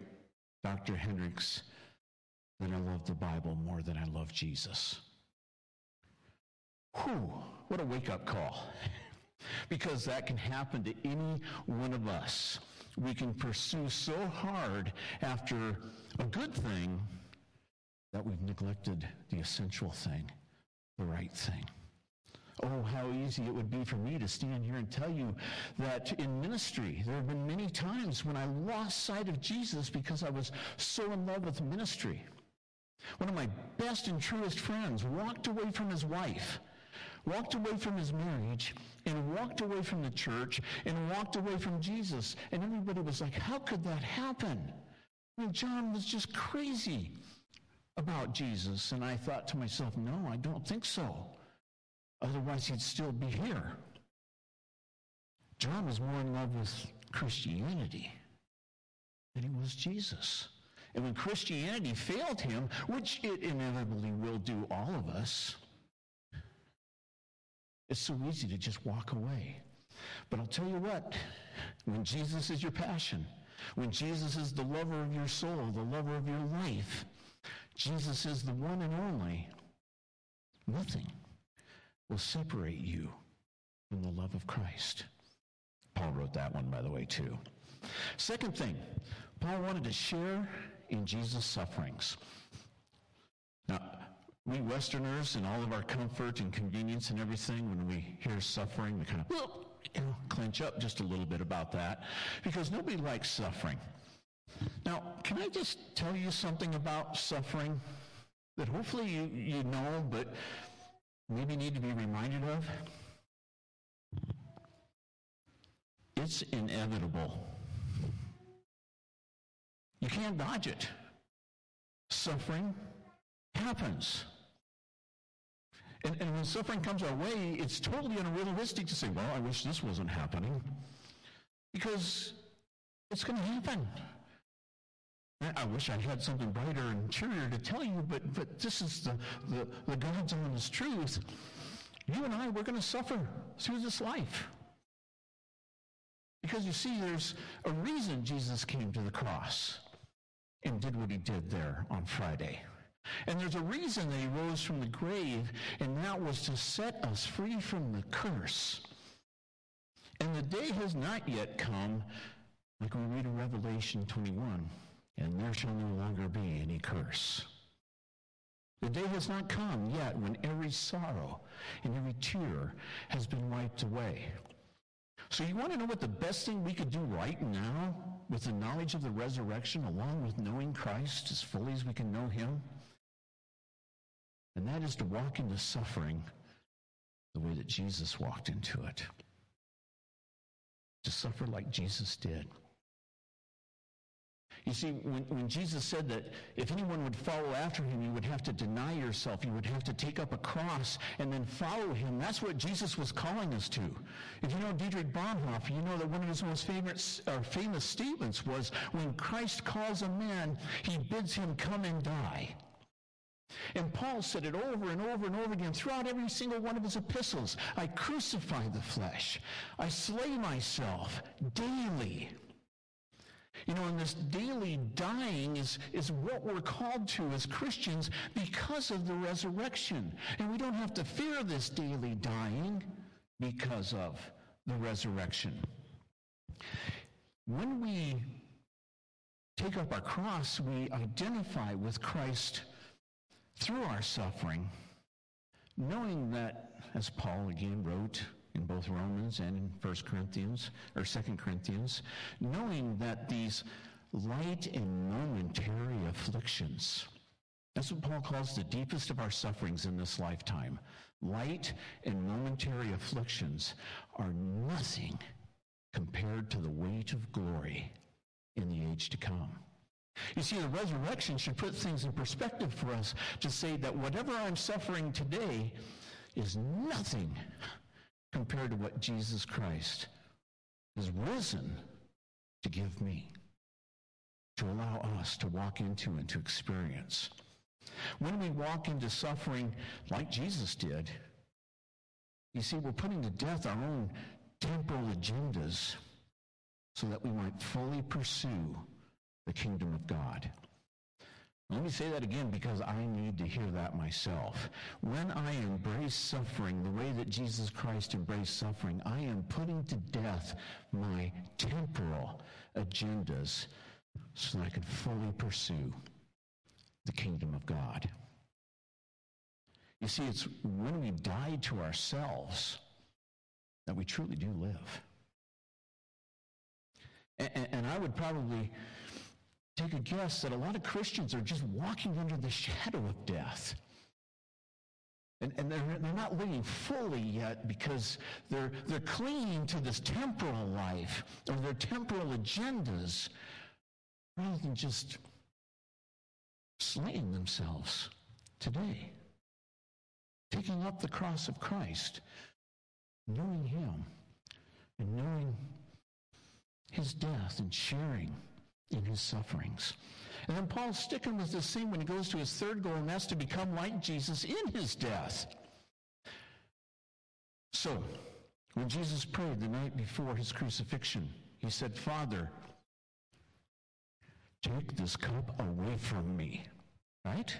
Dr. Hendricks, that I love the Bible more than I love Jesus. Whew, what a wake up call. because that can happen to any one of us. We can pursue so hard after a good thing that we've neglected the essential thing, the right thing. Oh, how easy it would be for me to stand here and tell you that in ministry, there have been many times when I lost sight of Jesus because I was so in love with ministry. One of my best and truest friends walked away from his wife, walked away from his marriage, and walked away from the church, and walked away from Jesus. And everybody was like, how could that happen? I mean, John was just crazy about Jesus. And I thought to myself, no, I don't think so. Otherwise, he'd still be here. John was more in love with Christianity than he was Jesus. And when Christianity failed him, which it inevitably will do all of us, it's so easy to just walk away. But I'll tell you what, when Jesus is your passion, when Jesus is the lover of your soul, the lover of your life, Jesus is the one and only, nothing will separate you from the love of Christ. Paul wrote that one, by the way, too. Second thing, Paul wanted to share in Jesus' sufferings. Now, we Westerners, in all of our comfort and convenience and everything, when we hear suffering, we kind of you know, clench up just a little bit about that because nobody likes suffering. Now, can I just tell you something about suffering that hopefully you, you know, but maybe need to be reminded of? It's inevitable. You can't dodge it. Suffering happens. And, and, when suffering comes our way, it's totally unrealistic to say, well, I wish this wasn't happening. Because it's going to happen. I wish I had something brighter and cheerier to tell you, but, but this is the, the, the God's honest truth. You and I, we're going to suffer through this life. Because you see, there's a reason Jesus came to the cross and did what he did there on Friday. And there's a reason that he rose from the grave, and that was to set us free from the curse. And the day has not yet come, like we read in Revelation 21 and there shall no longer be any curse. The day has not come yet when every sorrow and every tear has been wiped away. So you want to know what the best thing we could do right now with the knowledge of the resurrection along with knowing Christ as fully as we can know him? And that is to walk into suffering the way that Jesus walked into it. To suffer like Jesus did. You see, when, when Jesus said that if anyone would follow after him, you would have to deny yourself. You would have to take up a cross and then follow him. That's what Jesus was calling us to. If you know Dietrich Bonhoeffer, you know that one of his most famous, famous statements was, when Christ calls a man, he bids him come and die. And Paul said it over and over and over again throughout every single one of his epistles. I crucify the flesh. I slay myself daily. You know, and this daily dying is, is what we're called to as Christians because of the resurrection. And we don't have to fear this daily dying because of the resurrection. When we take up our cross, we identify with Christ through our suffering, knowing that, as Paul again wrote in both Romans and in 1 Corinthians or 2 Corinthians, knowing that these light and momentary afflictions, that's what Paul calls the deepest of our sufferings in this lifetime. Light and momentary afflictions are nothing compared to the weight of glory in the age to come. You see, the resurrection should put things in perspective for us to say that whatever I'm suffering today is nothing compared to what Jesus Christ has risen to give me, to allow us to walk into and to experience. When we walk into suffering like Jesus did, you see, we're putting to death our own temporal agendas so that we might fully pursue the kingdom of God. Let me say that again because I need to hear that myself. When I embrace suffering the way that Jesus Christ embraced suffering, I am putting to death my temporal agendas so that I can fully pursue the kingdom of God. You see, it's when we die to ourselves that we truly do live. And, and, I would probably take a guess that a lot of Christians are just walking under the shadow of death. And, and they're, they're not living fully yet because they're, they're clinging to this temporal life or their temporal agendas rather than just slaying themselves today, taking up the cross of Christ, knowing Him, and knowing His death and sharing in His sufferings. And then Paul's sticking with this theme when he goes to his third goal, and that's to become like Jesus in his death. So, when Jesus prayed the night before his crucifixion, he said, Father, Take this cup away from me. Right?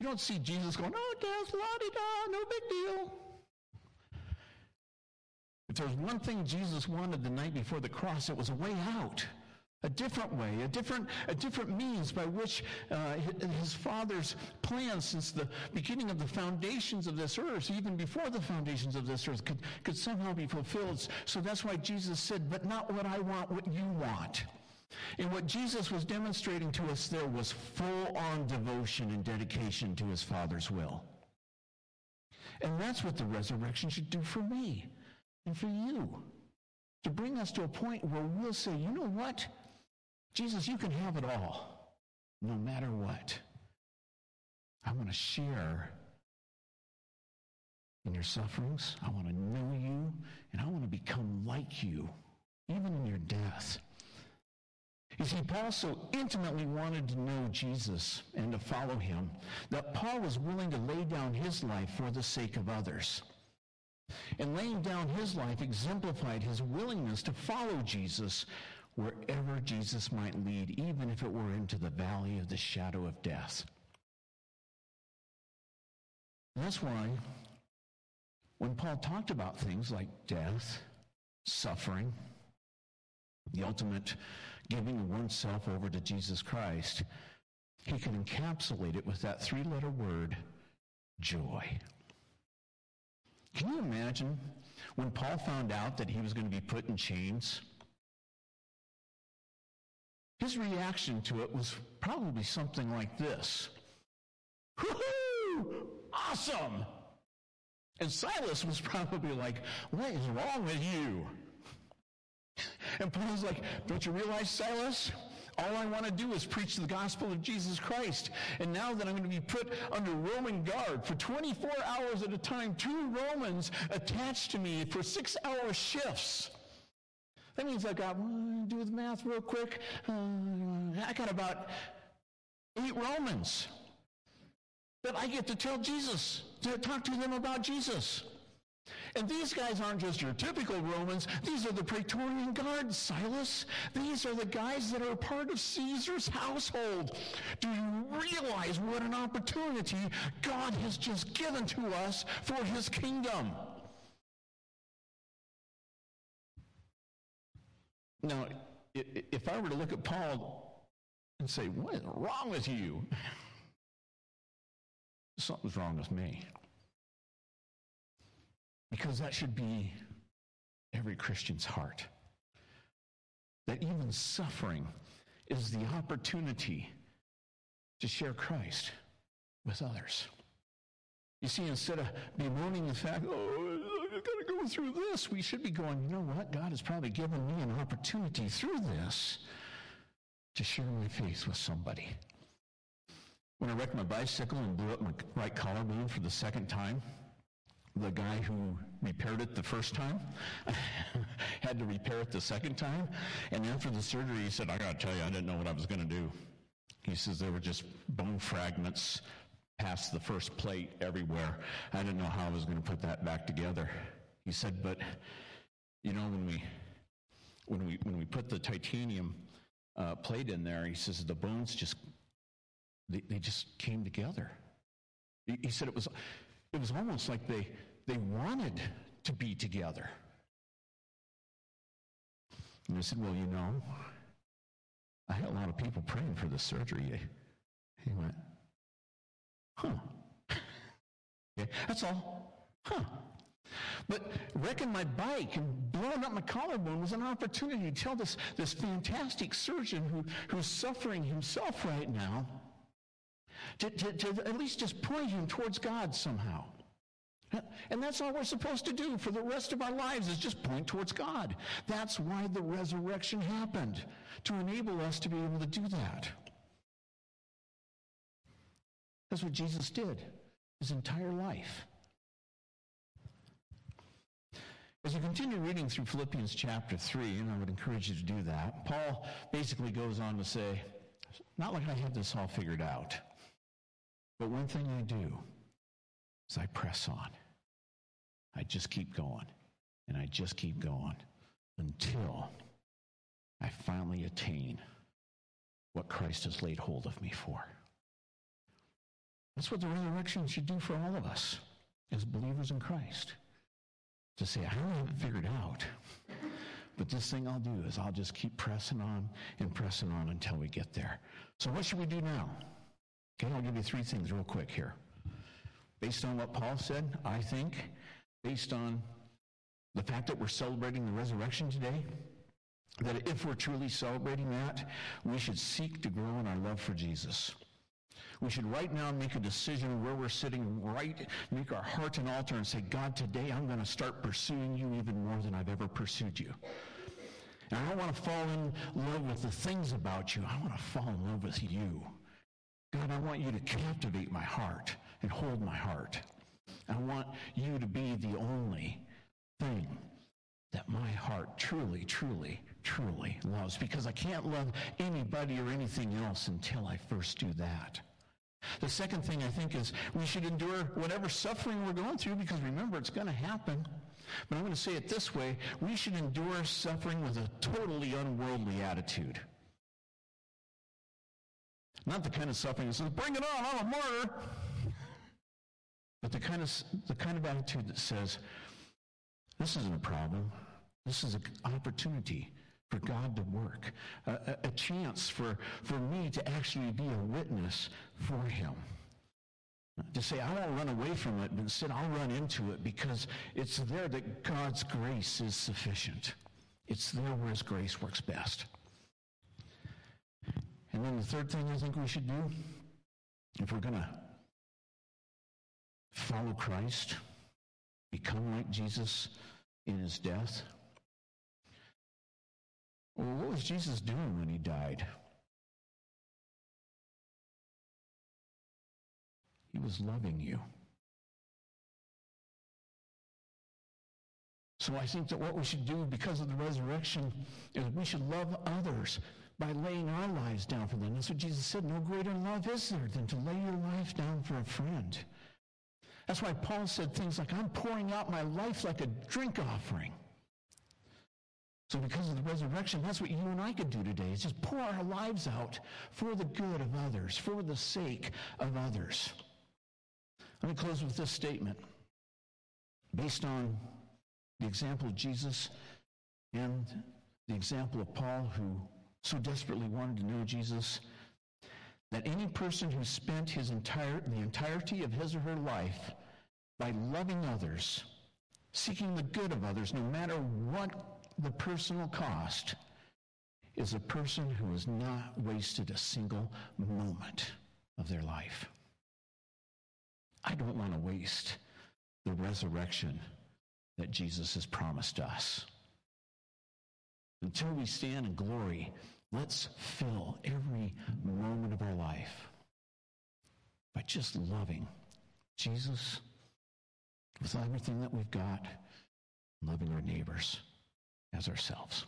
You don't see Jesus going, oh, death, la-di-da, no big deal. If there's one thing Jesus wanted the night before the cross, it was a way out. A different way, a different, a different means by which uh, his father's plan since the beginning of the foundations of this earth, even before the foundations of this earth, could, could somehow be fulfilled. So that's why Jesus said, but not what I want, what you want. And what Jesus was demonstrating to us there was full on devotion and dedication to his Father's will. And that's what the resurrection should do for me and for you. To bring us to a point where we'll say, you know what? Jesus, you can have it all, no matter what. I want to share in your sufferings. I want to know you, and I want to become like you, even in your death. You see, Paul so intimately wanted to know Jesus and to follow him that Paul was willing to lay down his life for the sake of others. And laying down his life exemplified his willingness to follow Jesus wherever Jesus might lead, even if it were into the valley of the shadow of death. That's why when Paul talked about things like death, suffering, the ultimate giving oneself over to Jesus Christ, he could encapsulate it with that three letter word, joy. Can you imagine when Paul found out that he was going to be put in chains? His reaction to it was probably something like this Woohoo! Awesome! And Silas was probably like, What is wrong with you? And Paul's like, Don't you realize, Silas? All I want to do is preach the gospel of Jesus Christ. And now that I'm going to be put under Roman guard for 24 hours at a time, two Romans attached to me for six hour shifts. That means I got, do the math real quick. Uh, I got about eight Romans that I get to tell Jesus, to talk to them about Jesus. And these guys aren't just your typical Romans. These are the Praetorian Guards, Silas. These are the guys that are part of Caesar's household. Do you realize what an opportunity God has just given to us for his kingdom? Now, if I were to look at Paul and say, What is wrong with you? Something's wrong with me. Because that should be every Christian's heart. That even suffering is the opportunity to share Christ with others. You see, instead of bemoaning the fact, oh, I've got to go through this, we should be going, you know what? God has probably given me an opportunity through this to share my faith with somebody. When I wrecked my bicycle and blew up my right collarbone for the second time, the guy who repaired it the first time had to repair it the second time. And after the surgery, he said, I got to tell you, I didn't know what I was going to do. He says there were just bone fragments past the first plate everywhere. I didn't know how I was going to put that back together. He said, but you know, when we when we when we put the titanium uh, plate in there, he says the bones just they, they just came together. He, he said it was it was almost like they they wanted to be together. And I said, well, you know, I had a lot of people praying for the surgery. He went, huh. Okay, that's all. Huh. But wrecking my bike and blowing up my collarbone was an opportunity to tell this, this fantastic surgeon who, who's suffering himself right now to, to, to at least just point him towards God somehow. And that's all we're supposed to do for the rest of our lives is just point towards God. That's why the resurrection happened, to enable us to be able to do that. That's what Jesus did his entire life. As you continue reading through Philippians chapter 3, and I would encourage you to do that, Paul basically goes on to say, not like I have this all figured out, but one thing I do is I press on. I just keep going, and I just keep going until I finally attain what Christ has laid hold of me for. That's what the resurrection should do for all of us as believers in Christ. To say, I don't have it figured out, but this thing I'll do is I'll just keep pressing on and pressing on until we get there. So, what should we do now? Okay, I'll give you three things real quick here. Based on what Paul said, I think, based on the fact that we're celebrating the resurrection today, that if we're truly celebrating that, we should seek to grow in our love for Jesus. We should right now make a decision where we're sitting, right, make our heart an altar and say, God, today I'm going to start pursuing you even more than I've ever pursued you. And I don't want to fall in love with the things about you. I want to fall in love with you. God, I want you to captivate my heart and hold my heart. I want you to be the only thing that my heart truly, truly, truly loves because I can't love anybody or anything else until I first do that. The second thing I think is we should endure whatever suffering we're going through because remember, it's going to happen. But I'm going to say it this way we should endure suffering with a totally unworldly attitude. Not the kind of suffering that says, bring it on, I'm a martyr. But the kind of, the kind of attitude that says, this isn't a problem. This is an opportunity for God to work, a, a, chance for, for me to actually be a witness for Him. To say, I won't run away from it, but instead I'll run into it because it's there that God's grace is sufficient. It's there where His grace works best. And then the third thing I think we should do, if we're going to follow Christ, become like Jesus in His death, well, what was Jesus doing when he died? He was loving you. So I think that what we should do because of the resurrection is we should love others by laying our lives down for them. That's what Jesus said. No greater love is there than to lay your life down for a friend. That's why Paul said things like, I'm pouring out my life like a drink offering. So, because of the resurrection, that's what you and I could do today is just pour our lives out for the good of others, for the sake of others. Let me close with this statement. Based on the example of Jesus and the example of Paul, who so desperately wanted to know Jesus, that any person who spent his entire, the entirety of his or her life by loving others seeking the good of others, no matter what the personal cost, is a person who has not wasted a single moment of their life. I don't want to waste the resurrection that Jesus has promised us. Until we stand in glory, let's fill every moment of our life by just loving Jesus with everything that we've got, loving our neighbors as ourselves.